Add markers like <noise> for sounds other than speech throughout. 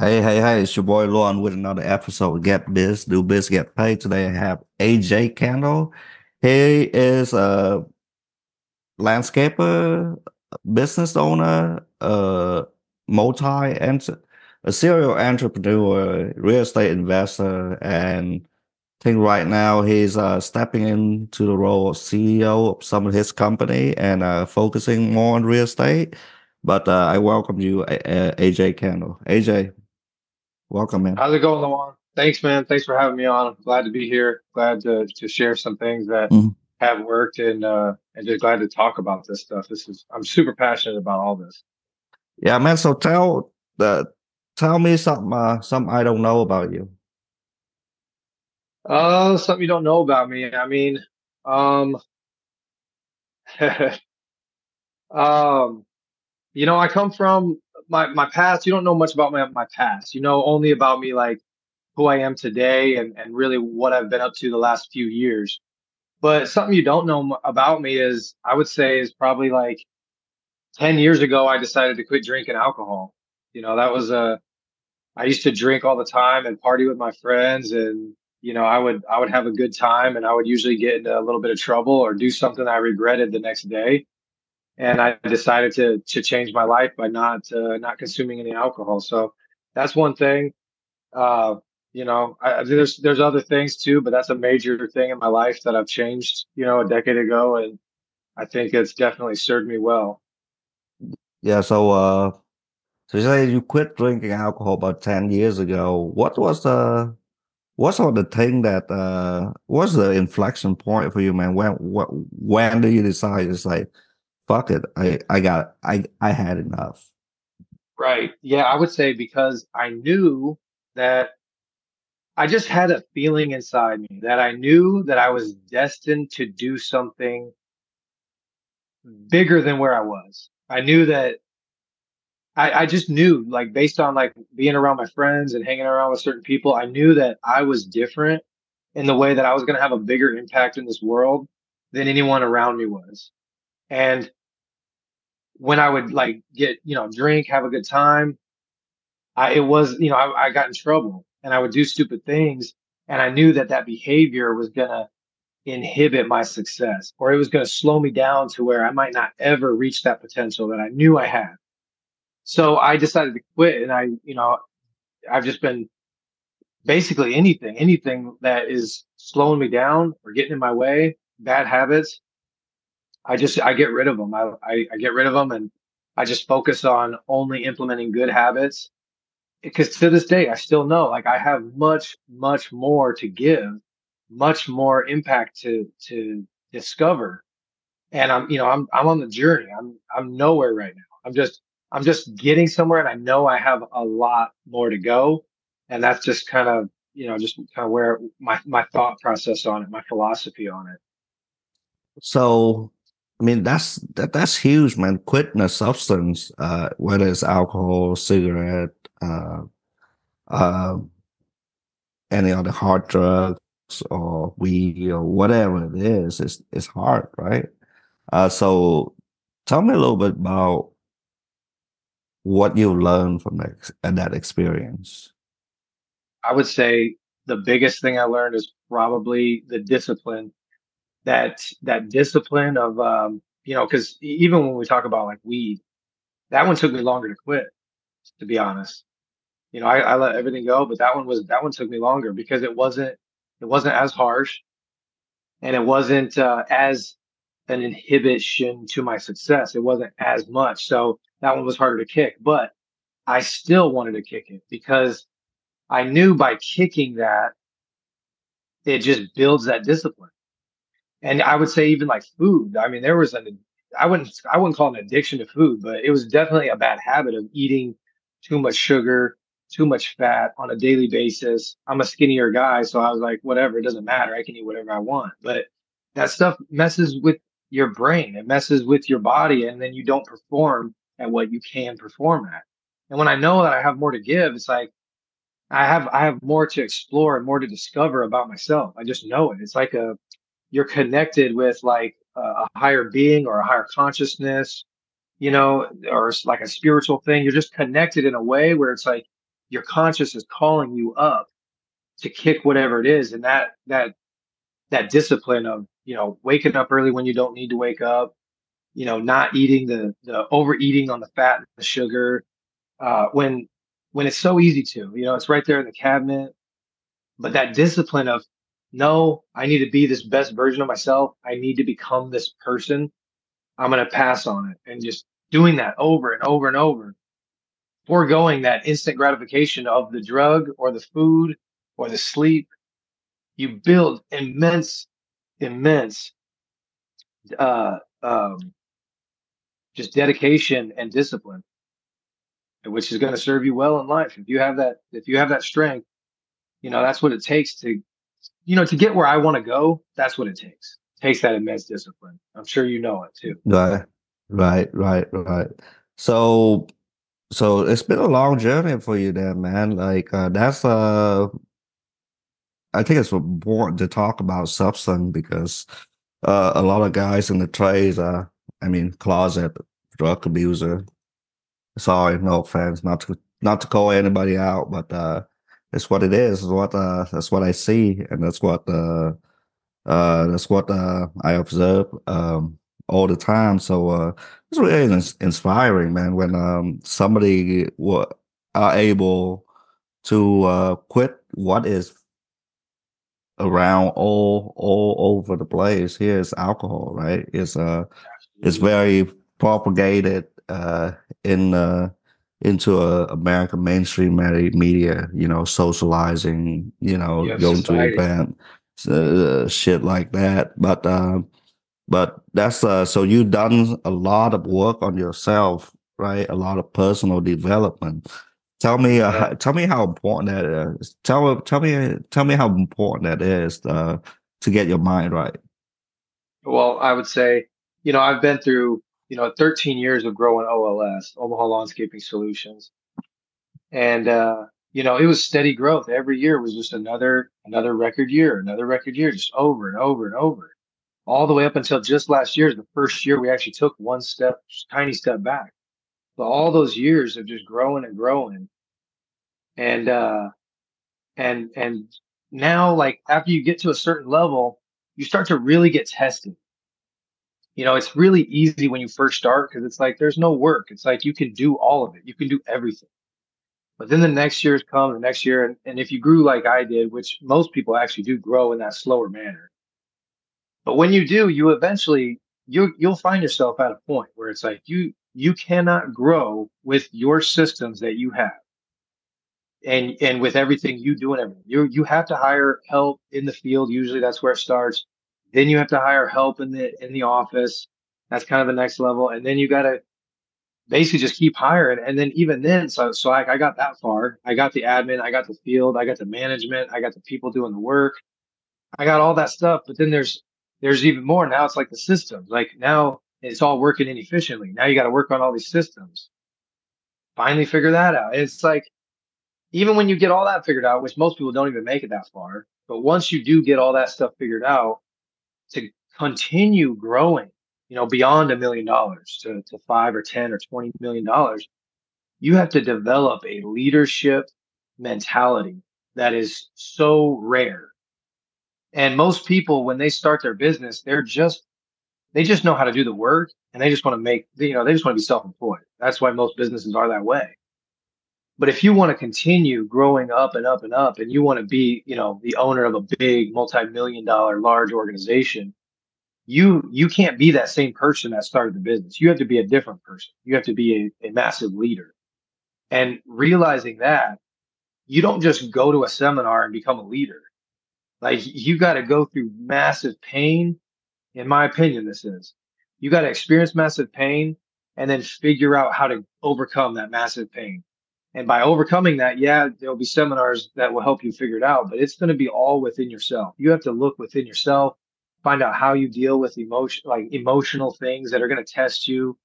Hey, hey, hey, it's your boy Lauren with another episode of Get Biz, Do Biz, Get Paid. Today I have AJ Kendall. He is a landscaper, business owner, a multi a serial entrepreneur, real estate investor, and I think right now he's uh, stepping into the role of CEO of some of his company and uh, focusing more on real estate. But uh, I welcome you, AJ Kendall. AJ, Welcome, man. How's it going, Lawan? Thanks, man. Thanks for having me on. I'm glad to be here. Glad to, to share some things that mm-hmm. have worked and uh and just glad to talk about this stuff. This is I'm super passionate about all this. Yeah, man. So tell the tell me something uh something I don't know about you. Uh something you don't know about me. I mean, um <laughs> um you know, I come from my my past. You don't know much about my my past. You know only about me like who I am today and and really what I've been up to the last few years. But something you don't know about me is I would say is probably like 10 years ago I decided to quit drinking alcohol. You know, that was a I used to drink all the time and party with my friends and you know, I would I would have a good time and I would usually get into a little bit of trouble or do something I regretted the next day and I decided to to change my life by not uh, not consuming any alcohol. So that's one thing. Uh, you know, I, there's there's other things too, but that's a major thing in my life that I've changed. You know, a decade ago, and I think it's definitely served me well. Yeah. So, uh, so you say you quit drinking alcohol about ten years ago. What was the what's all the thing that uh what's the inflection point for you, man? When what when do you decide it's like fuck it. I, I got, I, I had enough. Right. Yeah. I would say because I knew that I just had a feeling inside me that I knew that I was destined to do something bigger than where I was. I knew that I, I just knew, like, based on like being around my friends and hanging around with certain people, I knew that I was different in the way that I was going to have a bigger impact in this world than anyone around me was. And when I would like get, you know, drink, have a good time, I, it was, you know, I, I got in trouble and I would do stupid things. And I knew that that behavior was going to inhibit my success or it was going to slow me down to where I might not ever reach that potential that I knew I had. So I decided to quit and I, you know, I've just been basically anything, anything that is slowing me down or getting in my way, bad habits, I just I get rid of them. I, I, I get rid of them and I just focus on only implementing good habits. Because to this day, I still know like I have much much more to give, much more impact to to discover, and I'm you know I'm I'm on the journey. I'm I'm nowhere right now. I'm just I'm just getting somewhere, and I know I have a lot more to go, and that's just kind of you know just kind of where my my thought process on it, my philosophy on it. So I mean, that's that that's huge, man. Quitting a substance, uh, whether it's alcohol, cigarette, uh, uh, any other hard drugs or weed or whatever it is, it's it's hard, right? Uh, so tell me a little bit about what you learned from that, that experience. I would say the biggest thing I learned is probably the discipline that that discipline of um, you know, because even when we talk about like weed, that one took me longer to quit, to be honest. You know, I, I let everything go, but that one was that one took me longer because it wasn't it wasn't as harsh, and it wasn't uh, as an inhibition to my success. It wasn't as much, so that one was harder to kick. But I still wanted to kick it because I knew by kicking that, it just builds that discipline and I would say even like food. I mean, there was an I wouldn't I wouldn't call it an addiction to food, but it was definitely a bad habit of eating too much sugar, too much fat on a daily basis. I'm a skinnier guy, so I was like, whatever, it doesn't matter. I can eat whatever I want. But that stuff messes with your brain. It messes with your body, and then you don't perform at what you can perform at. And when I know that I have more to give, it's like I have I have more to explore and more to discover about myself. I just know it. It's like a you're connected with like a higher being or a higher consciousness, you know, or like a spiritual thing. You're just connected in a way where it's like your conscious is calling you up to kick whatever it is. And that, that, that discipline of, you know, waking up early when you don't need to wake up, you know, not eating the, the overeating on the fat and the sugar, uh, when, when it's so easy to, you know, it's right there in the cabinet. But that discipline of, no, I need to be this best version of myself. I need to become this person. I'm going to pass on it and just doing that over and over and over, foregoing that instant gratification of the drug or the food or the sleep. You build immense, immense, uh, um, just dedication and discipline, which is going to serve you well in life. If you have that, if you have that strength, you know, that's what it takes to, you know, to get where I want to go. That's what it takes. It takes that immense discipline. I'm sure you know it too. Right, right, right, right. So, so it's been a long journey for you, then, man. Like uh, that's uh, I think it's important to talk about substance because uh, a lot of guys in the trades, are, I mean, closet drug abuser. Sorry, no offense, not to not to call anybody out, but uh, it's what it is. It's what uh, that's what I see, and that's what uh, uh, that's what uh, I observe um, all the time. So uh, it's really inspiring, man. When um, somebody w- are able to uh, quit what is around all all over the place. Here's alcohol, right? It's uh, it's very propagated uh in uh into a American mainstream media, you know, socializing, you know, going society. to event, uh, shit like that. But uh, but that's uh, so you've done a lot of work on yourself, right? A lot of personal development. Tell me, uh, yeah. tell me how important that is. Tell tell me tell me how important that is uh, to get your mind right. Well, I would say, you know, I've been through you know, 13 years of growing OLS, Omaha Landscaping Solutions. And, uh, you know, it was steady growth. Every year was just another, another record year, another record year, just over and over and over, all the way up until just last year, the first year we actually took one step, tiny step back. But all those years of just growing and growing. And, uh, and, and now, like after you get to a certain level, you start to really get tested you know, it's really easy when you first start because it's like there's no work. It's like you can do all of it, you can do everything. But then the next years come, the next year, and, and if you grew like I did, which most people actually do grow in that slower manner. But when you do, you eventually you you'll find yourself at a point where it's like you you cannot grow with your systems that you have and and with everything you do and everything you you have to hire help in the field usually that's where it starts then you have to hire help in the in the office. That's kind of the next level. And then you got to basically just keep hiring. And then even then, so so I, I got that far. I got the admin, I got the field, I got the management, I got the people doing the work. I got all that stuff. But then there's there's even more. Now it's like the systems. Like now it's all working inefficiently. Now you got to work on all these systems. Finally figure that out. It's like even when you get all that figured out, which most people don't even make it that far, but once you do get all that stuff figured out, to continue growing, you know, beyond a million dollars to, to five or 10 or 20 million dollars, you have to develop a leadership mentality that is so rare. And most people, when they start their business, they're just, they just know how to do the work and they just want to make, you know, they just want to be self employed. That's why most businesses are that way. But if you want to continue growing up and up and up, and you want to be, you know, the owner of a big multi-million dollar large organization, you you can't be that same person that started the business. You have to be a different person. You have to be a, a massive leader. And realizing that, you don't just go to a seminar and become a leader. Like you got to go through massive pain. In my opinion, this is you got to experience massive pain and then figure out how to overcome that massive pain. And by overcoming that, yeah, there'll be seminars that will help you figure it out, but it's going to be all within yourself. You have to look within yourself, find out how you deal with emotion, like emotional things that are going to test you.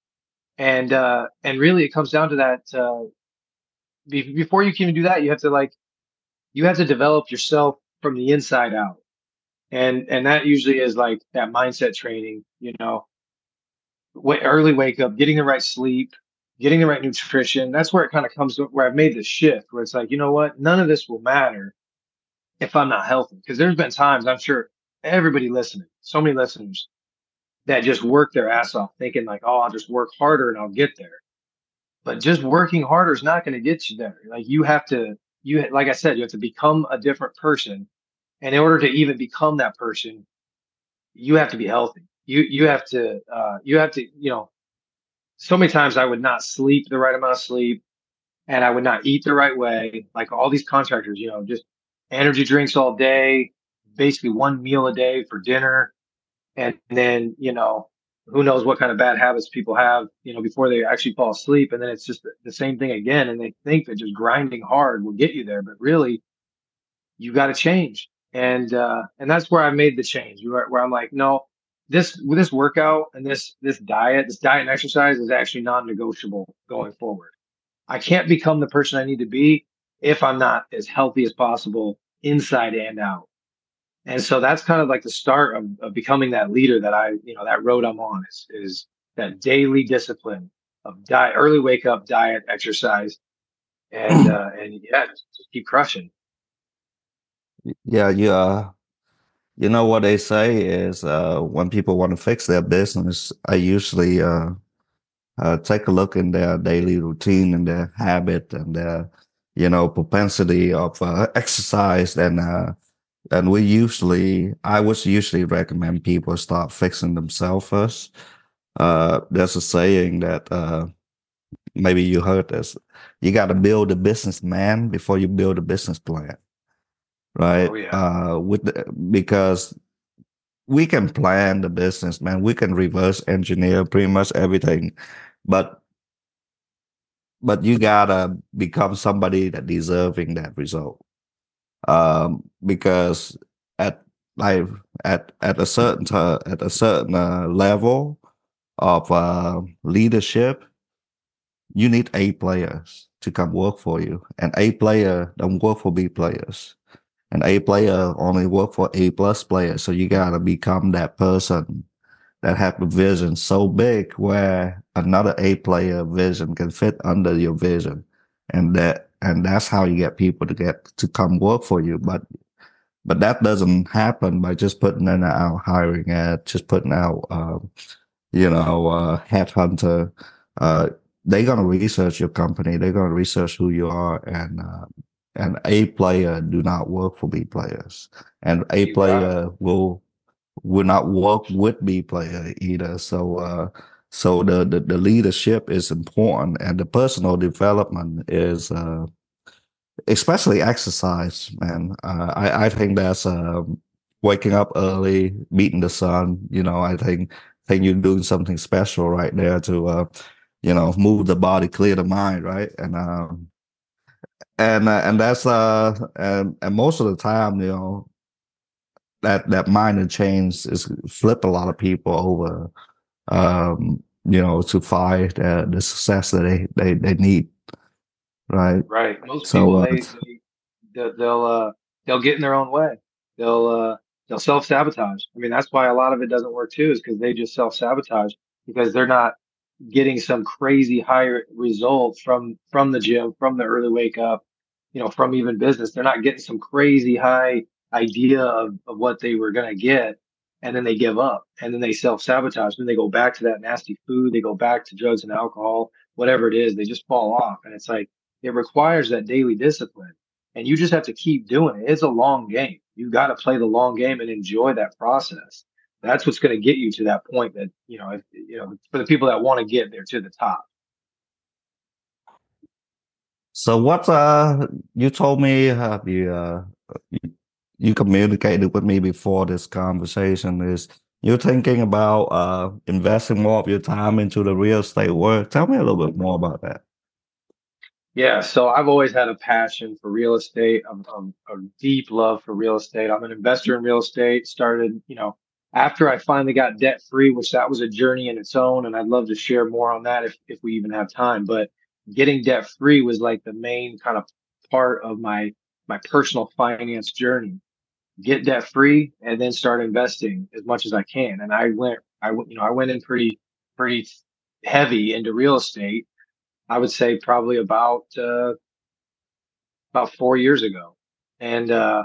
And, uh, and really it comes down to that, uh, be- before you can even do that, you have to like, you have to develop yourself from the inside out. And, and that usually is like that mindset training, you know, w- early wake up, getting the right sleep, getting the right nutrition. That's where it kind of comes to where I've made the shift where it's like, you know what? None of this will matter if I'm not healthy. Cause there's been times I'm sure everybody listening, so many listeners that just work their ass off thinking like, oh, I'll just work harder and I'll get there. But just working harder is not going to get you there. Like you have to, you, like I said, you have to become a different person. And in order to even become that person, you have to be healthy. You, you have to, uh, you have to, you know, so many times I would not sleep the right amount of sleep and I would not eat the right way. Like all these contractors, you know, just energy drinks all day, basically one meal a day for dinner. And then, you know, who knows what kind of bad habits people have, you know, before they actually fall asleep. And then it's just the same thing again. And they think that just grinding hard will get you there. But really, you got to change. And, uh, and that's where I made the change where, where I'm like, no, this, this workout and this, this diet, this diet and exercise is actually non negotiable going forward. I can't become the person I need to be if I'm not as healthy as possible inside and out. And so that's kind of like the start of, of becoming that leader that I, you know, that road I'm on is, is that daily discipline of diet, early wake up, diet, exercise, and, <clears throat> uh, and yeah, just, just keep crushing. Yeah. Yeah. You know what they say is, uh, when people want to fix their business, I usually, uh, uh, take a look in their daily routine and their habit and their, you know, propensity of uh, exercise and uh, and we usually, I would usually recommend people start fixing themselves first. Uh, there's a saying that uh, maybe you heard this: you got to build a business man before you build a business plan, right? Oh, yeah. uh, with the, because we can plan the business, man. We can reverse engineer pretty much everything, but but you gotta become somebody that deserving that result um, because at like at at a certain t- at a certain uh, level of uh, leadership, you need A players to come work for you, and A player don't work for B players, and A player only work for A plus players. So you gotta become that person that have a vision so big where another A player vision can fit under your vision, and that and that's how you get people to get to come work for you. But but that doesn't happen by just putting in out hiring ad, just putting out, uh, you know, uh, headhunter. Uh, they're gonna research your company. They're gonna research who you are, and uh, and A player do not work for B players, and A player will will not work with B player either. So. Uh, so the, the, the leadership is important, and the personal development is, uh, especially exercise. Man, uh, I I think that's uh, waking up early, meeting the sun. You know, I think think you're doing something special right there to, uh, you know, move the body, clear the mind, right? And um, and uh, and that's uh, and and most of the time, you know, that that and change is flip a lot of people over um, you know, to find the, the success that they, they, they need. Right. Right. Most so, people, uh, they, they, they'll, uh, they'll get in their own way. They'll, uh, they'll self sabotage. I mean, that's why a lot of it doesn't work too, is because they just self sabotage because they're not getting some crazy high result from, from the gym, from the early wake up, you know, from even business. They're not getting some crazy high idea of, of what they were going to get and then they give up and then they self sabotage. Then they go back to that nasty food. They go back to drugs and alcohol, whatever it is. They just fall off. And it's like, it requires that daily discipline and you just have to keep doing it. It's a long game. You got to play the long game and enjoy that process. That's what's going to get you to that point that, you know, if, you know, for the people that want to get there to the top. So what, uh, you told me, uh, you, uh, you communicated with me before this conversation is you're thinking about uh, investing more of your time into the real estate work. Tell me a little bit more about that. Yeah, so I've always had a passion for real estate, a, a, a deep love for real estate. I'm an investor in real estate. Started, you know, after I finally got debt free, which that was a journey in its own, and I'd love to share more on that if if we even have time. But getting debt free was like the main kind of part of my my personal finance journey get debt free and then start investing as much as I can. And I went, I went, you know, I went in pretty, pretty heavy into real estate I would say probably about uh, about four years ago, and uh,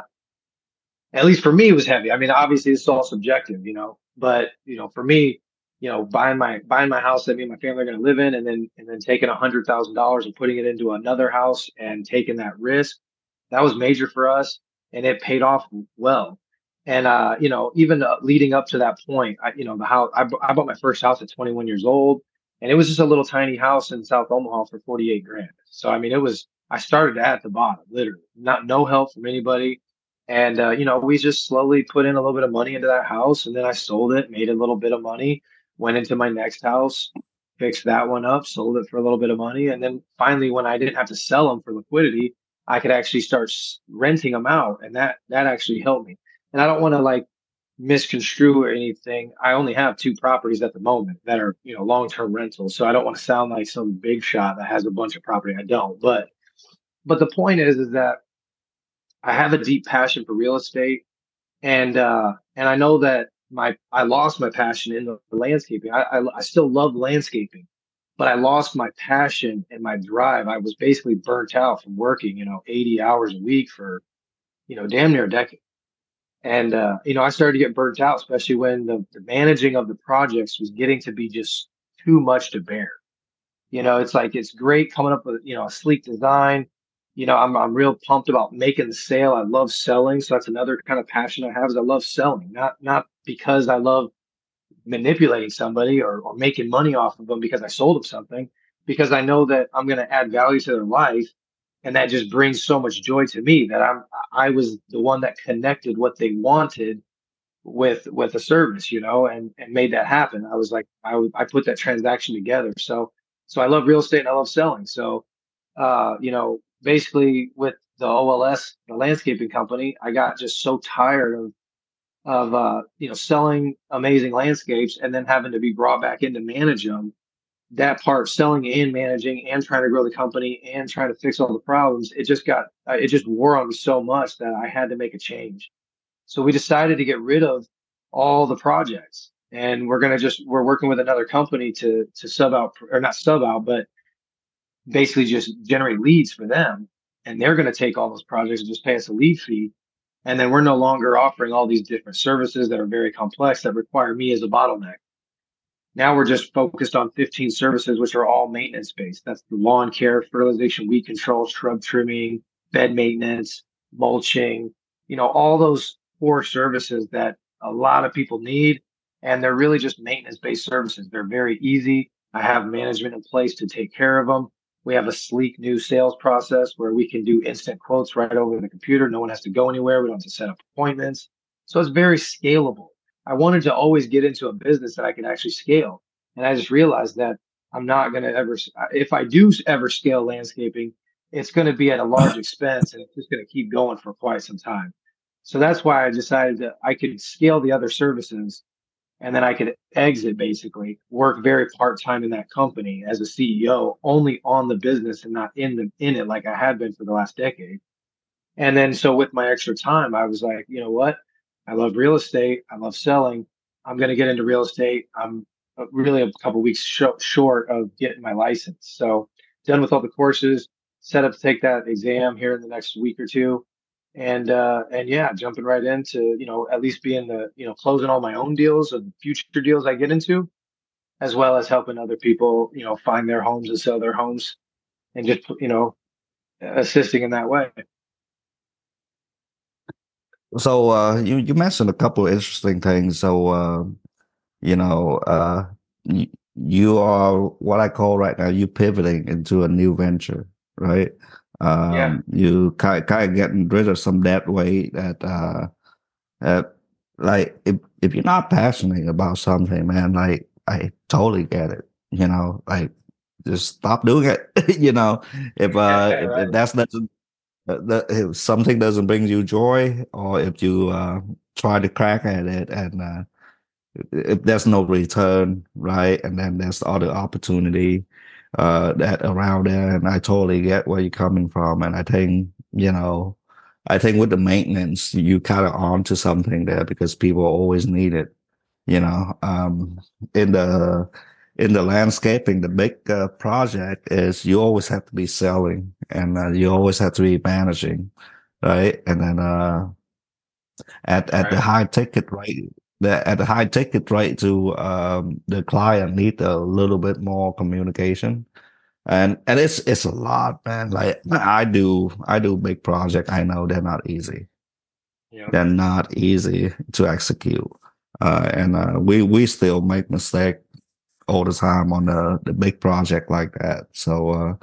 at least for me, it was heavy. I mean, obviously, it's all subjective, you know. But you know, for me, you know, buying my buying my house that me and my family are going to live in, and then and then taking a hundred thousand dollars and putting it into another house and taking that risk, that was major for us, and it paid off well. And uh, you know, even uh, leading up to that point, I, you know, the house I, I bought my first house at 21 years old, and it was just a little tiny house in South Omaha for 48 grand. So I mean, it was I started at the bottom, literally, not no help from anybody. And uh, you know, we just slowly put in a little bit of money into that house, and then I sold it, made a little bit of money, went into my next house, fixed that one up, sold it for a little bit of money, and then finally, when I didn't have to sell them for liquidity, I could actually start renting them out, and that that actually helped me. And I don't want to like misconstrue or anything. I only have two properties at the moment that are you know long term rentals, so I don't want to sound like some big shot that has a bunch of property. I don't, but but the point is is that I have a deep passion for real estate, and uh, and I know that my I lost my passion in the landscaping. I, I, I still love landscaping, but I lost my passion and my drive. I was basically burnt out from working, you know, 80 hours a week for, you know, damn near a decade. And uh, you know, I started to get burnt out, especially when the, the managing of the projects was getting to be just too much to bear. You know, it's like it's great coming up with you know a sleek design you know, I'm I'm real pumped about making the sale. I love selling, so that's another kind of passion I have. Is I love selling, not not because I love manipulating somebody or, or making money off of them because I sold them something, because I know that I'm going to add value to their life, and that just brings so much joy to me that I'm I was the one that connected what they wanted with with a service, you know, and and made that happen. I was like I I put that transaction together. So so I love real estate and I love selling. So uh, you know, basically with the OLS, the landscaping company, I got just so tired of of uh, you know selling amazing landscapes and then having to be brought back in to manage them. That part, selling and managing, and trying to grow the company and trying to fix all the problems, it just got uh, it just wore on me so much that I had to make a change. So we decided to get rid of all the projects, and we're gonna just we're working with another company to to sub out or not sub out, but basically just generate leads for them. And they're going to take all those projects and just pay us a lead fee. And then we're no longer offering all these different services that are very complex that require me as a bottleneck. Now we're just focused on 15 services, which are all maintenance based. That's the lawn care, fertilization, weed control, shrub trimming, bed maintenance, mulching, you know, all those core services that a lot of people need. And they're really just maintenance based services. They're very easy. I have management in place to take care of them. We have a sleek new sales process where we can do instant quotes right over the computer. No one has to go anywhere. We don't have to set up appointments. So it's very scalable. I wanted to always get into a business that I could actually scale. And I just realized that I'm not going to ever, if I do ever scale landscaping, it's going to be at a large expense and it's just going to keep going for quite some time. So that's why I decided that I could scale the other services and then I could exit basically, work very part time in that company as a CEO, only on the business and not in the in it like I had been for the last decade. And then so with my extra time, I was like, you know what? I love real estate. I love selling. I'm going to get into real estate. I'm uh, really a couple weeks sh- short of getting my license. So done with all the courses, set up to take that exam here in the next week or two and uh and yeah jumping right into you know at least being the you know closing all my own deals and future deals i get into as well as helping other people you know find their homes and sell their homes and just you know assisting in that way. So uh you you mentioned a couple of interesting things. So uh you know uh you, you are what i call right now you pivoting into a new venture right um, yeah. You kind kind of getting rid of some debt weight that, uh, that like if if you're not passionate about something, man, like I totally get it. You know, like just stop doing it. <laughs> you know, if uh yeah, if, right. if that's doesn't uh, that if something doesn't bring you joy, or if you uh try to crack at it and uh if there's no return, right, and then there's the other opportunity uh, that around there, and I totally get where you're coming from. And I think you know, I think with the maintenance, you kind of onto something there because people always need it. You know, um, in the in the landscaping, the big uh, project is you always have to be selling and uh, you always have to be managing, right? And then uh, at at right. the high ticket rate, the, at the high ticket rate to um, the client need a little bit more communication. And and it's it's a lot man. Like i do i do big project. I know they're not easy. Yeah. they're not easy to execute. Uh, and uh, we we still make mistake all the time on the the big project like that. So uh,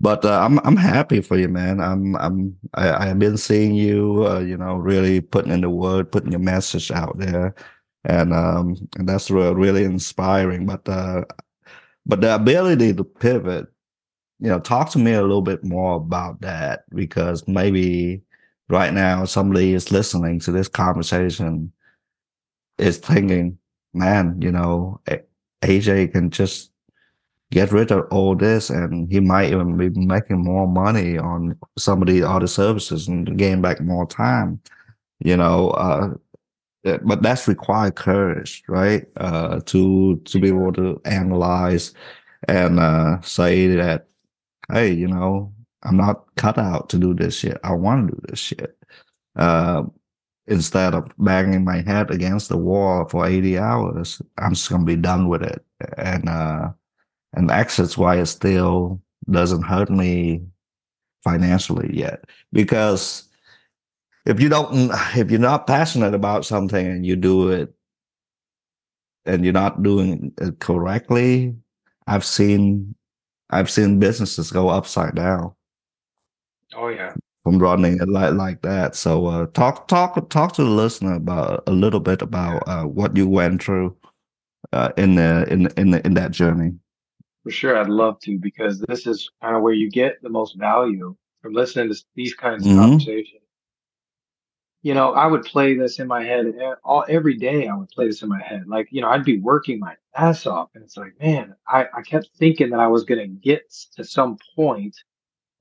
but uh, I'm I'm happy for you, man. I'm I'm I, I've been seeing you, uh, you know, really putting in the word, putting your message out there, and um and that's really, really inspiring. But uh, but the ability to pivot, you know, talk to me a little bit more about that because maybe right now somebody is listening to this conversation is thinking, man, you know, AJ can just get rid of all this and he might even be making more money on some of the other services and gain back more time you know uh, but that's required courage right? Uh, to to be able to analyze and uh, say that hey you know i'm not cut out to do this shit. I want to do this shit. Uh, instead of banging my head against the wall for 80 hours i'm just gonna be done with it. And uh and access why it still doesn't hurt me financially yet. Because if you don't if you're not passionate about something and you do it and you're not doing it correctly i've seen i've seen businesses go upside down. Oh yeah. From running it like like that. So uh, talk talk talk to the listener about a little bit about uh, what you went through uh, in the in in the, in that journey for sure, I'd love to because this is kind of where you get the most value from listening to these kinds mm-hmm. of conversations. You know, I would play this in my head all every day. I would play this in my head, like you know, I'd be working my ass off, and it's like, man, I, I kept thinking that I was going to get to some point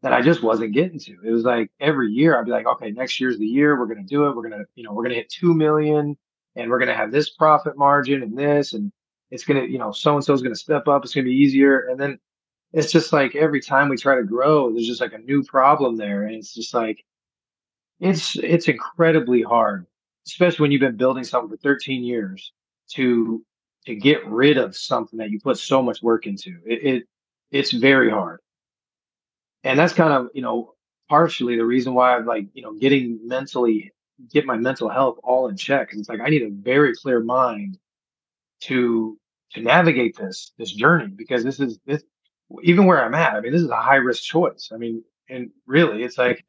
that I just wasn't getting to. It was like every year I'd be like, okay, next year's the year we're going to do it. We're going to, you know, we're going to hit 2 million and we're going to have this profit margin and this. And it's gonna, you know, so and so is gonna step up. It's gonna be easier, and then it's just like every time we try to grow, there's just like a new problem there, and it's just like it's it's incredibly hard, especially when you've been building something for 13 years to to get rid of something that you put so much work into. It, it it's very hard, and that's kind of you know partially the reason why I'm like you know getting mentally get my mental health all in check. It's like I need a very clear mind to to navigate this this journey because this is this even where I'm at. I mean, this is a high risk choice. I mean, and really, it's like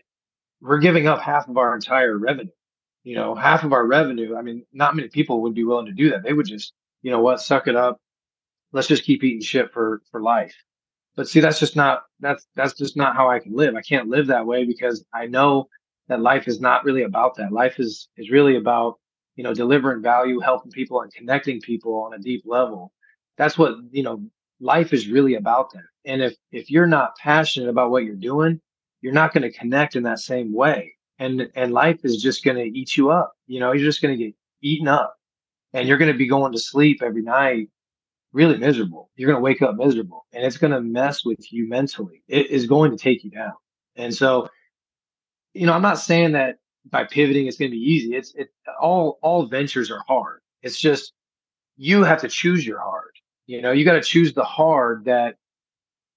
we're giving up half of our entire revenue. You know, half of our revenue. I mean, not many people would be willing to do that. They would just, you know what, suck it up. Let's just keep eating shit for for life. But see, that's just not that's that's just not how I can live. I can't live that way because I know that life is not really about that. Life is is really about you know delivering value, helping people, and connecting people on a deep level that's what you know life is really about that and if if you're not passionate about what you're doing you're not going to connect in that same way. And and life is just going to eat you up you know you're just going to get eaten up. And you're going to be going to sleep every night really miserable. You're going to wake up miserable and it's going to mess with you mentally. It is going to take you down. And so you know i'm not saying that by pivoting it's going to be easy. It's it all all ventures are hard. It's just you have to choose your hard you know, you got to choose the hard that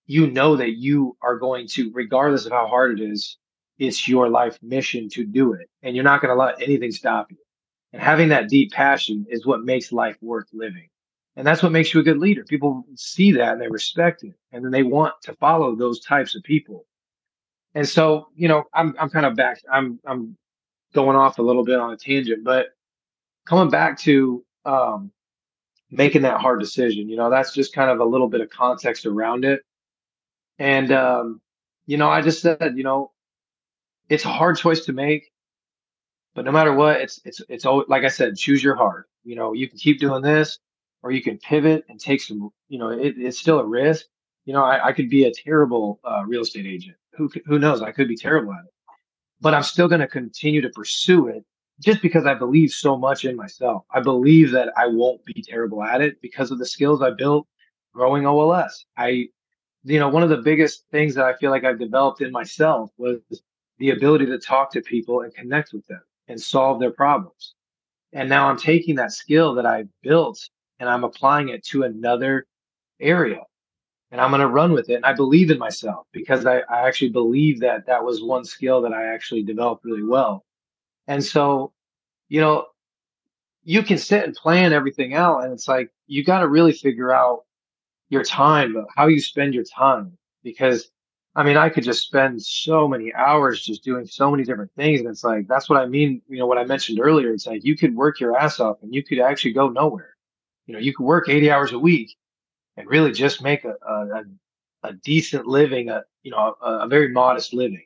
you know that you are going to, regardless of how hard it is, it's your life mission to do it. And you're not going to let anything stop you. And having that deep passion is what makes life worth living. And that's what makes you a good leader. People see that and they respect it. And then they want to follow those types of people. And so, you know, I'm I'm kind of back, I'm I'm going off a little bit on a tangent, but coming back to um making that hard decision. You know, that's just kind of a little bit of context around it. And, um, you know, I just said, you know, it's a hard choice to make, but no matter what, it's, it's, it's always, like I said, choose your heart. You know, you can keep doing this or you can pivot and take some, you know, it, it's still a risk. You know, I, I could be a terrible uh, real estate agent. Who, who knows? I could be terrible at it, but I'm still going to continue to pursue it just because I believe so much in myself. I believe that I won't be terrible at it because of the skills I built growing OLS. I, you know, one of the biggest things that I feel like I've developed in myself was the ability to talk to people and connect with them and solve their problems. And now I'm taking that skill that I built and I'm applying it to another area and I'm going to run with it. And I believe in myself because I, I actually believe that that was one skill that I actually developed really well. And so, you know, you can sit and plan everything out. And it's like, you got to really figure out your time, how you spend your time. Because I mean, I could just spend so many hours just doing so many different things. And it's like, that's what I mean. You know, what I mentioned earlier, it's like you could work your ass off and you could actually go nowhere. You know, you could work 80 hours a week and really just make a, a, a decent living, a, you know, a, a very modest living,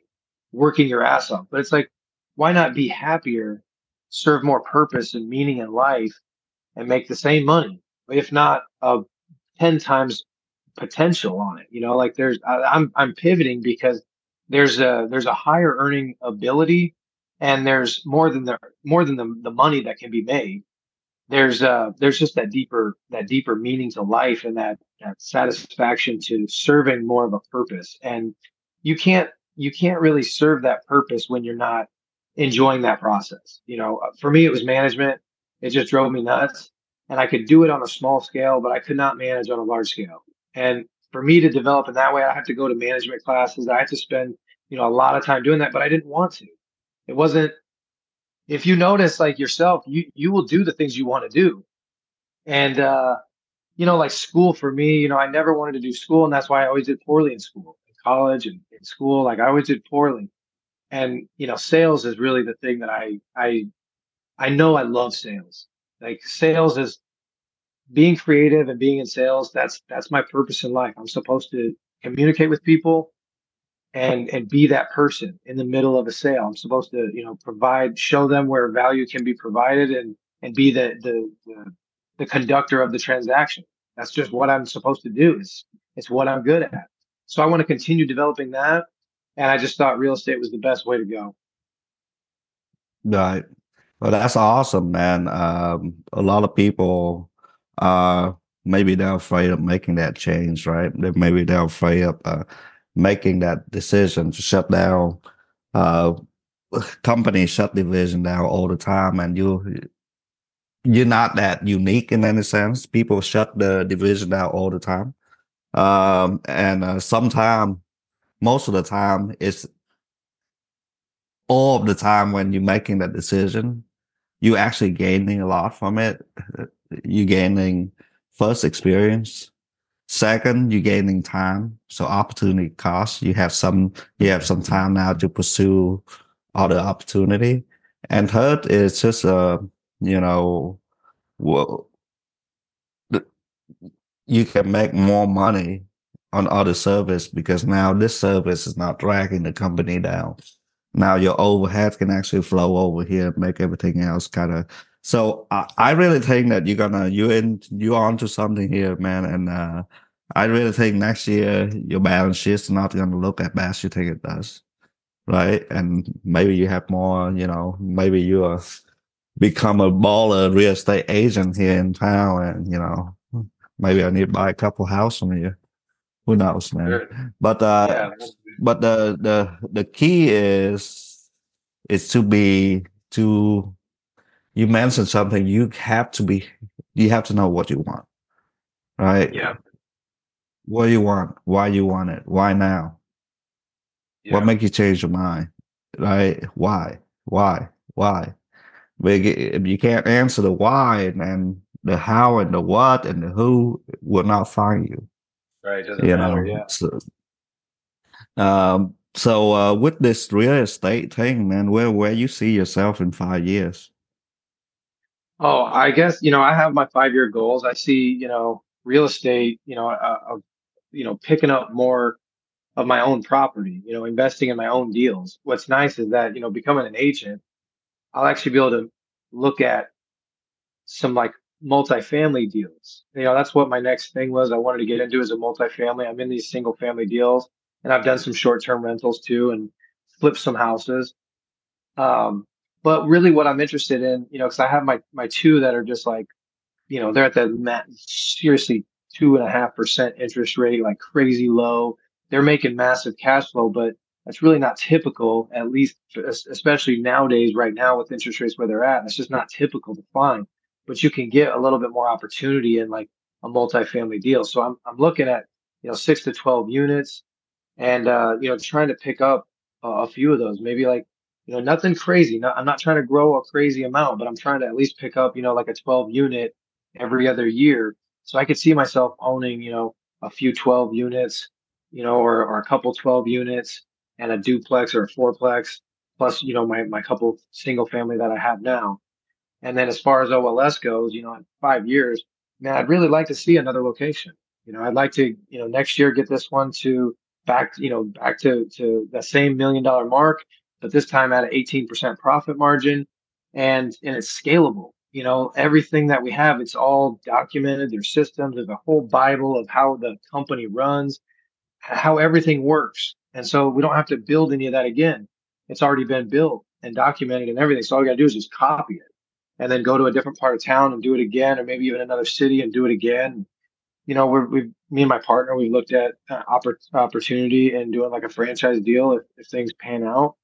working your ass off. But it's like, why not be happier, serve more purpose and meaning in life and make the same money, if not uh, 10 times potential on it. You know, like there's I, I'm I'm pivoting because there's a there's a higher earning ability and there's more than the more than the, the money that can be made. There's uh there's just that deeper that deeper meaning to life and that that satisfaction to serving more of a purpose. And you can't you can't really serve that purpose when you're not enjoying that process. You know, uh, for me it was management. It just drove me nuts. And I could do it on a small scale, but I could not manage on a large scale. And for me to develop in that way, I had to go to management classes. I had to spend, you know, a lot of time doing that, but I didn't want to. It wasn't, if you notice like yourself, you, you will do the things you want to do. And, uh, you know, like school for me, you know, I never wanted to do school. And that's why I always did poorly in school, in college and in school. Like I always did poorly. And, you know, sales is really the thing that I, I, I know I love sales. Like sales is being creative and being in sales that's that's my purpose in life. I'm supposed to communicate with people and and be that person in the middle of a sale. I'm supposed to you know provide show them where value can be provided and and be the the the, the conductor of the transaction. That's just what i'm supposed to do. It's it's what i'm good at. So i want to continue developing that and i just thought real estate was the best way to go right well that's awesome man um, a lot of people uh maybe they're afraid of making that change, right? Maybe they're afraid of uh, making that decision to shut down uh companies shut division down all the time and you you're not that unique in any sense. People shut the division down all the time. Um and uh, sometimes most of the time it's all of the time when you're making that decision, you're actually gaining a lot from it <laughs> you're gaining first experience. Second, you're gaining time. So opportunity cost. You have some you have some time now to pursue other opportunity. And third is just uh, you know, well you can make more money on other service because now this service is not dragging the company down. Now your overhead can actually flow over here, and make everything else kind of so I, I really think that you're gonna you in you onto something here, man. And uh, I really think next year your balance sheet's not gonna look as bad as you think it does, right? And maybe you have more, you know, maybe you are become a baller real estate agent here in town, and you know, maybe I need to buy a couple houses from you. Who knows, man? Sure. But uh, yeah. but the the the key is is to be to you mentioned something you have to be you have to know what you want right yeah what you want why you want it why now yeah. what make you change your mind right why why why if you can't answer the why and the how and the what and the who will not find you right doesn't you matter know? yeah so, um so uh with this real estate thing man where where you see yourself in five years Oh, I guess, you know, I have my five year goals. I see, you know, real estate, you know, uh, uh, you know, picking up more of my own property, you know, investing in my own deals. What's nice is that, you know, becoming an agent, I'll actually be able to look at some like multifamily deals. You know, that's what my next thing was. I wanted to get into as a multifamily. I'm in these single family deals and I've done some short term rentals too and flipped some houses. Um, but really, what I'm interested in, you know, because I have my my two that are just like, you know, they're at the seriously two and a half percent interest rate, like crazy low. They're making massive cash flow, but that's really not typical, at least, especially nowadays, right now with interest rates where they're at. It's just not typical to find, but you can get a little bit more opportunity in like a multifamily deal. So I'm, I'm looking at, you know, six to 12 units and, uh, you know, trying to pick up a, a few of those, maybe like, you know, nothing crazy. Not, I'm not trying to grow a crazy amount, but I'm trying to at least pick up, you know, like a 12 unit every other year. So I could see myself owning, you know, a few 12 units, you know, or, or a couple 12 units and a duplex or a fourplex, plus, you know, my, my couple single family that I have now. And then as far as OLS goes, you know, in five years, man, I'd really like to see another location. You know, I'd like to, you know, next year get this one to back, you know, back to, to the same million dollar mark, but this time at an 18% profit margin and, and it's scalable. You know, everything that we have, it's all documented. There's systems. There's a whole Bible of how the company runs, how everything works. And so we don't have to build any of that again. It's already been built and documented and everything. So all you got to do is just copy it and then go to a different part of town and do it again, or maybe even another city and do it again. You know, we're, we, me and my partner, we looked at uh, oppor- opportunity and doing like a franchise deal if, if things pan out.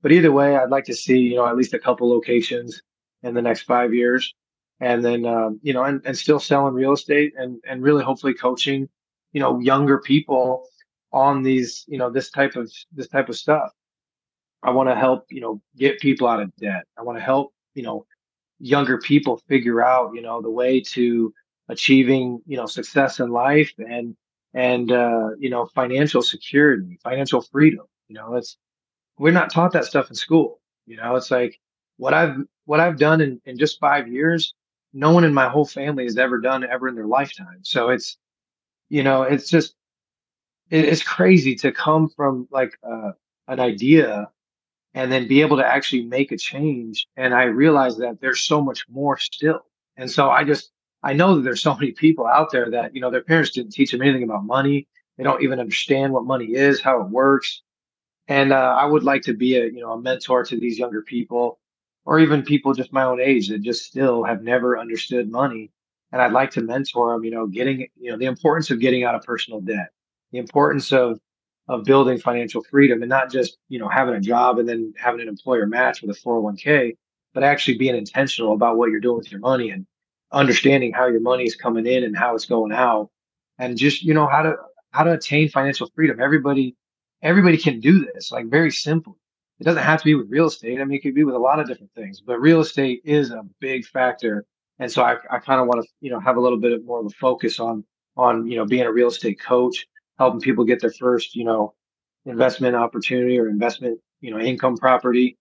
But either way, I'd like to see, you know, at least a couple locations in the next five years. And then, um, you know, and, and still selling real estate and, and really hopefully coaching, you know, younger people on these, you know, this type of, this type of stuff. I want to help, you know, get people out of debt. I want to help, you know, younger people figure out, you know, the way to achieving, you know, success in life and, and, uh, you know, financial security, financial freedom. You know, it's, we're not taught that stuff in school. You know, it's like what I've, what I've done in, in just five years, no one in my whole family has ever done ever in their lifetime. So it's, you know, it's just, it, it's crazy to come from like, uh, an idea and then be able to actually make a change. And I realized that there's so much more still. And so I just, I know that there's so many people out there that, you know, their parents didn't teach them anything about money. They don't even understand what money is, how it works. And uh, I would like to be a, you know, a mentor to these younger people or even people just my own age that just still have never understood money. And I'd like to mentor them, you know, getting, you know, the importance of getting out of personal debt, the importance of of building financial freedom and not just, you know, having a job and then having an employer match with a 401k, but actually being intentional about what you're doing with your money and understanding how your money is coming in and how it's going out and just, you know, how to, how to attain financial freedom. Everybody, everybody can do this, like very simple. It doesn't have to be with real estate. I mean, it could be with a lot of different things, but real estate is a big factor. And so I, I kind of want to, you know, have a little bit more of a focus on, on, you know, being a real estate coach helping people get their first, you know, investment opportunity or investment, you know, income property,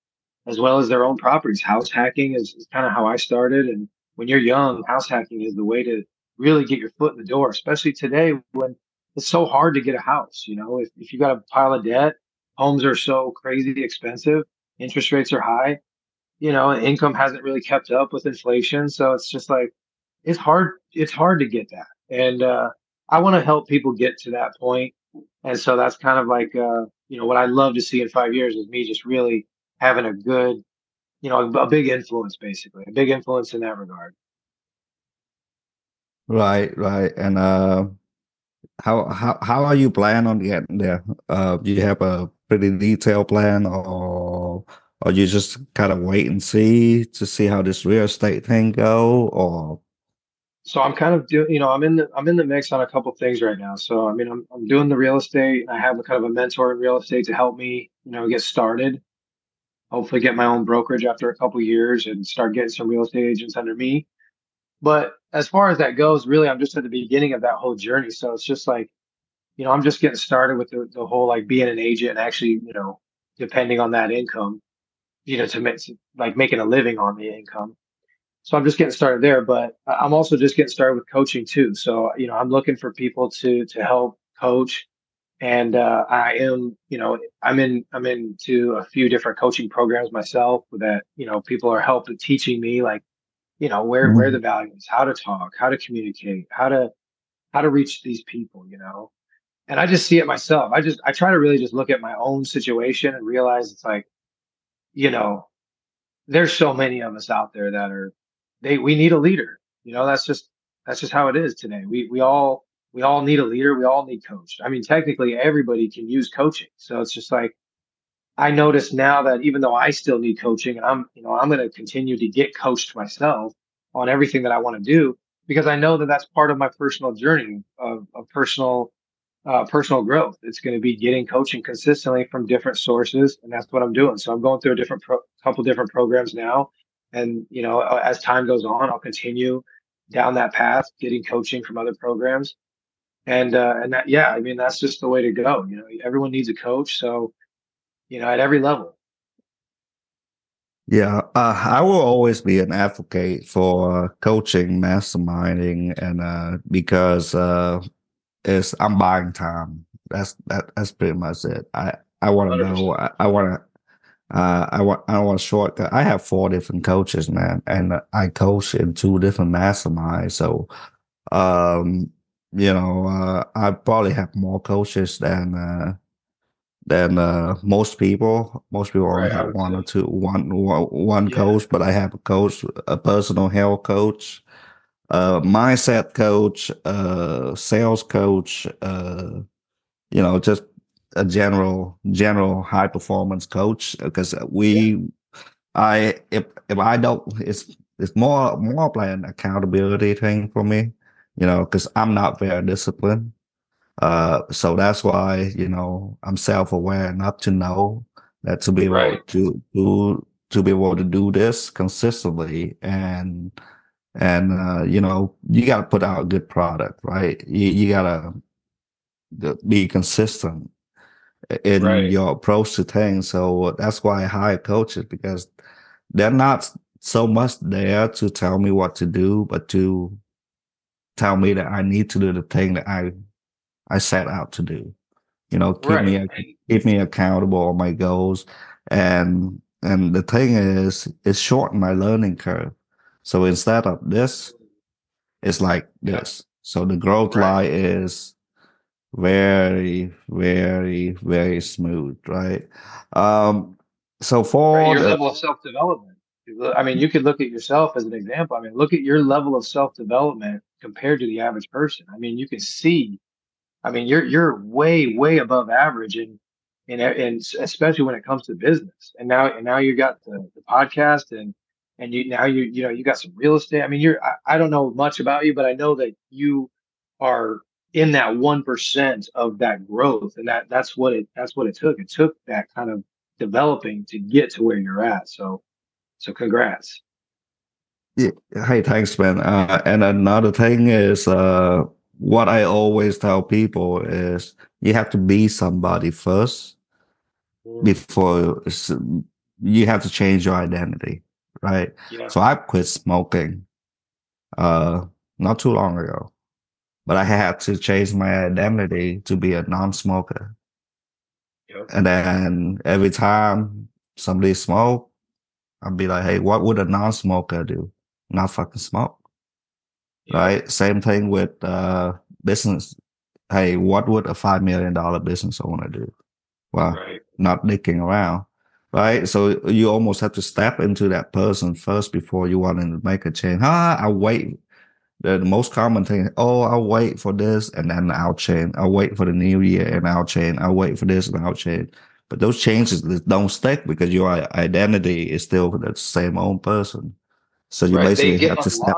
as well as their own properties. House hacking is, is kind of how I started. And when you're young, house hacking is the way to really get your foot in the door, especially today when it's so hard to get a house. You know, if, if you got a pile of debt, homes are so crazy expensive, interest rates are high, you know, income hasn't really kept up with inflation. So it's just like, it's hard, it's hard to get that. And, uh, I want to help people get to that point. And so that's kind of like, uh, you know, what I'd love to see in five years is me just really having a good, you know, a big influence, basically, a big influence in that regard. Right, right. And uh, how how how are you plan on getting there? Uh, do you have a pretty detailed plan, or or you just kind of wait and see to see how this real estate thing go, or so I'm kind of doing, you know, I'm in the I'm in the mix on a couple things right now. So I mean, I'm I'm doing the real estate. I have a kind of a mentor in real estate to help me, you know, get started. Hopefully, get my own brokerage after a couple years and start getting some real estate agents under me. But as far as that goes, really, I'm just at the beginning of that whole journey. So it's just like, you know, I'm just getting started with the, the whole like being an agent and actually, you know, depending on that income, you know, to make like making a living on the income so I'm just getting started there, but I'm also just getting started with coaching too. So, you know, I'm looking for people to, to help coach. And, uh, I am, you know, I'm in, I'm into a few different coaching programs myself that, you know, people are helping teaching me like, you know, where, mm-hmm. where the values, how to talk, how to communicate, how to, how to reach these people, you know, and I just see it myself. I just, I try to really just look at my own situation and realize it's like, you know, there's so many of us out there that are they we need a leader. You know, that's just that's just how it is today. We we all we all need a leader. We all need coach. I mean, technically everybody can use coaching. So it's just like, I notice now that even though I still need coaching and I'm, you know, I'm going to continue to get coached myself on everything that I want to do because I know that that's part of my personal journey of, of personal, uh, personal growth. It's going to be getting coaching consistently from different sources. And that's what I'm doing. So I'm going through a different, pro- couple different programs now. And, you know, as time goes on, I'll continue down that path, getting coaching from other programs. And, uh, and that, yeah, I mean, that's just the way to go. You know, everyone needs a coach. So, you know, at every level. Yeah, uh, I will always be an advocate for uh, coaching, masterminding, and uh, because uh, it's I'm buying time. That's that. That's pretty much it. I I want to know. I, I want to. Uh, I want. I want a shortcut. I have four different coaches, man, and I coach in two different masterminds. So, um, you know, uh, I probably have more coaches than uh, than uh, most people. Most people only right, have one say. or two, one one, one yeah. coach, but I have a coach, a personal health coach, a mindset coach, a sales coach, uh, you know, just a general general high performance coach because we yeah. I if if I don't it's it's more more like an accountability thing for me, you know, because I'm not very disciplined. Uh, so that's why you know I'm self-aware enough to know that to be able right. to do to be able to do this consistently and and uh, you know you got to put out a good product, right? You you got to be consistent in right. your approach to things. So that's why I hire coaches because they're not so much there to tell me what to do, but to tell me that I need to do the thing that I I set out to do. You know, keep right. me keep me accountable on my goals, and and the thing is, it's shorten my learning curve. So instead of this, it's like this. So the growth right. line is very, very, very smooth, right? Um, so for right, your the, level of self development. I mean, you could look at yourself as an example. I mean, look at your level of self development compared to the average person. I mean, you can see I mean, you're you're way way above average, and and and especially when it comes to business. And now and now you got the, the podcast, and and you now you you know you got some real estate. I mean, you're I, I don't know much about you, but I know that you are in that one percent of that growth, and that that's what it that's what it took. It took that kind of developing to get to where you're at. So so congrats. Yeah. Hey, thanks, man. Uh, and another thing is, uh, what I always tell people is you have to be somebody first mm. before you have to change your identity, right? Yeah. So I quit smoking uh not too long ago, but I had to change my identity to be a non-smoker. Yep. And then every time somebody smoke, I'd be like, "Hey, what would a non-smoker do? Not fucking smoke." yeah. right? Same thing with uh, business. Hey, what would a five million dollar business owner do? Well, right. not dicking around, right? So you almost have to step into that person first before you want to make a change. Ah, I wait. The, the most common thing, oh, I'll wait for this and then I'll change. I'll wait for the new year and I'll change. I'll wait for this and I'll change. But those changes don't stick because your identity is still the same old person. So you right. basically have to step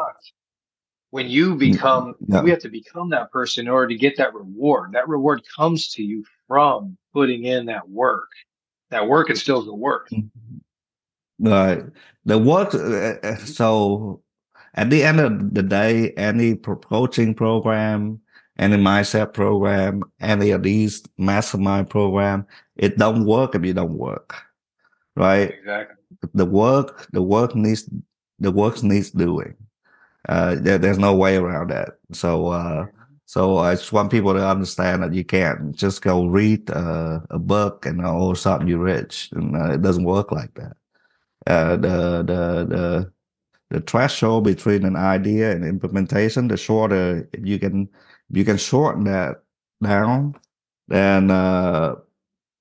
when you mm, become yeah. we have to become that person in order to get that reward that reward comes to you from putting in that work that work instills the work mm-hmm. right the work uh, uh, so at the end of the day any coaching program any mindset program any of these mastermind program it don't work if you don't work right exactly the work the work needs the work needs doing uh, there, there's no way around that. So, uh, so I just want people to understand that you can't just go read uh, a book and all of a sudden you're rich. And uh, it doesn't work like that. Uh, the the the the threshold between an idea and implementation, the shorter you can you can shorten that down, then uh,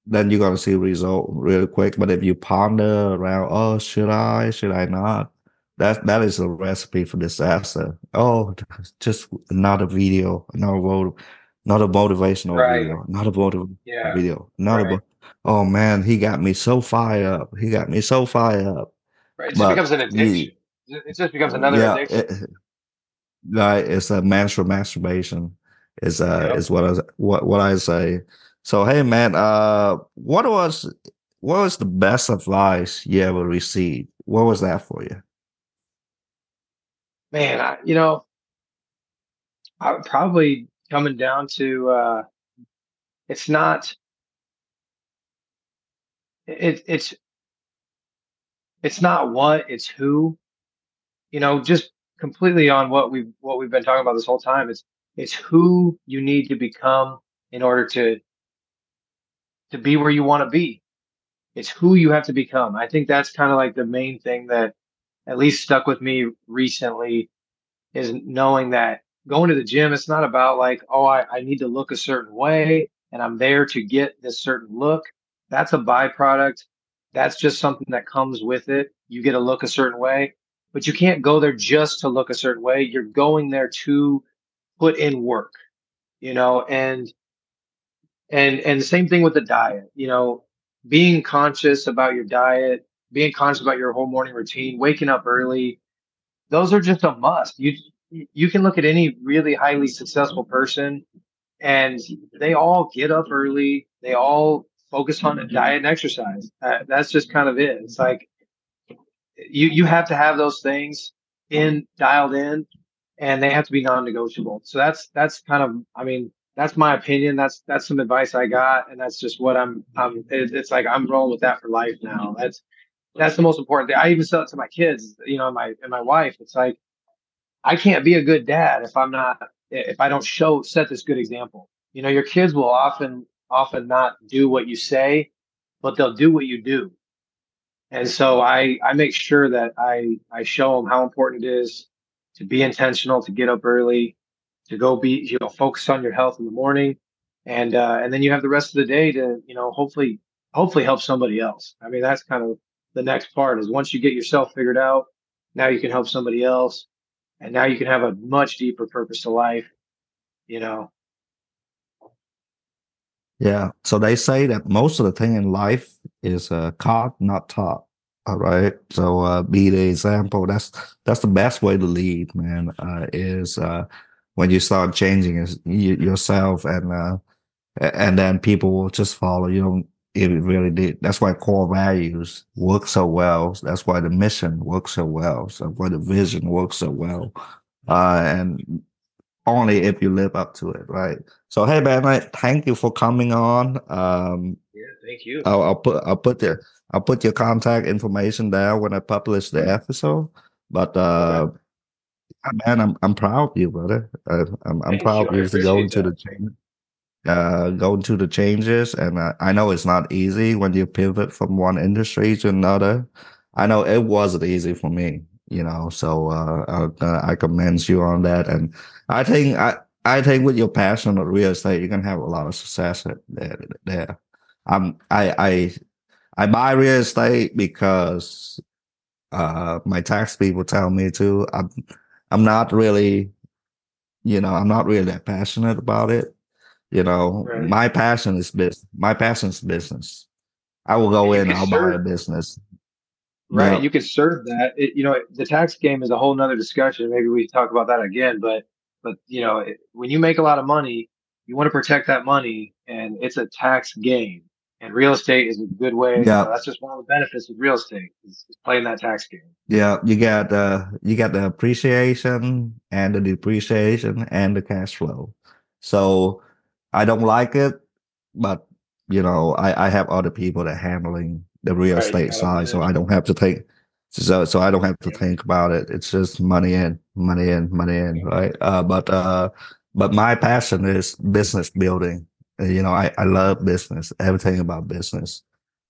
then you're gonna see result really quick. But if you ponder around, oh, should I, should I not? that that is a recipe for disaster. Oh, <laughs> just another video, another vote, another motivational Right. video, another motivational Yeah. video, another. Right. Right. Oh man, he got me so fired up. He got me so fired up. Right. It But becomes an you- addiction. It just becomes another yeah, addiction. it- <laughs> right. It's a menstrual masturbation. Is uh Yep. is what I what what I say. So hey man, uh, what was what was the best advice you ever received? What was that for you? Man, I, you know, I would probably coming down to uh it's not it it's it's not what, it's who. You know, just completely on what we've what we've been talking about this whole time. is it's who you need to become in order to to be where you want to be. It's who you have to become. I think that's kind of like the main thing that at least stuck with me recently is knowing that going to the gym, it's not about like, oh, I, I need to look a certain way and I'm there to get this certain look. That's a byproduct. That's just something that comes with it. You get to look a certain way, but you can't go there just to look a certain way. You're going there to put in work, you know, and and and the same thing with the diet, you know, being conscious about your diet, being conscious about your whole morning routine, waking up early, those are just a must. You you can look at any really highly successful person and they all get up early. They all focus on diet and exercise. Uh, that's just kind of it. It's like you you have to have those things in dialed in and they have to be non-negotiable. So that's that's kind of I mean that's my opinion. That's that's some advice I got, and that's just what I'm. I'm. It, it's like I'm rolling with that for life now. That's that's the most important thing. I even sell it to my kids, you know, my and my wife. It's like I can't be a good dad if I'm not if I don't show set this good example. You know, your kids will often often not do what you say, but they'll do what you do. And so I I make sure that I I show them how important it is to be intentional, to get up early, to go be you know focus on your health in the morning, and uh, and then you have the rest of the day to you know hopefully hopefully help somebody else. I mean that's kind of the next part is once you get yourself figured out, now you can help somebody else, and now you can have a much deeper purpose to life. You know, Yeah. So they say that most of the thing in life is uh, caught, not taught. All right. So uh, be the example. That's that's the best way to lead, man. Uh, is uh, when you start changing yourself, and uh, and then people will just follow. You don't it really did. That's why core values work so well. That's why the mission works so well. So why the vision works so well. Uh, and only if you live up to it, right? So hey man, I thank you for coming on. Um, yeah. Thank you. I'll, I'll put I'll put your I'll put your contact information there when I publish the episode. But uh, man, I'm I'm proud of you, brother. Uh, I'm I'm Thank proud you. of I you to go appreciate into the change, uh, go into the changes, and uh, I know it's not easy when you pivot from one industry to another. I know it wasn't easy for me, you know. So uh, I, uh, I commend you on that, and I think I I think with your passion of real estate, you're gonna have a lot of success there. There, I'm I I I buy real estate because uh my tax people tell me to. I'm I'm not really, you know, I'm not really that passionate about it. You know, Right. my passion is business. My passion is business. I will go in, can I'll buy a business. Right. Yeah. You can serve that. It, you know, the tax game is a whole nother discussion. Maybe we talk about that again. But, but you know, it, when you make a lot of money, you want to protect that money, and it's a tax game. And real estate is a good way. you Yeah. know, that's just one of the benefits of real estate is, is playing that tax game. Yeah, you got uh you got the appreciation and the depreciation and the cash flow. So I don't like it, but you know, I, I have other people that handling the real Right, estate side, so. I don't have to think so so I don't have to think about it. It's just money in, money in, money in, right? Uh but uh but my passion is business building. You know, I, I love business, everything about business,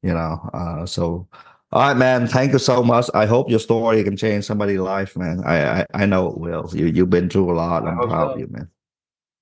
you know. Uh so all right, man. Thank you so much. I hope your story can change somebody's life, man. I I, I know it will. You you've been through a lot. I'm proud so. of you, man.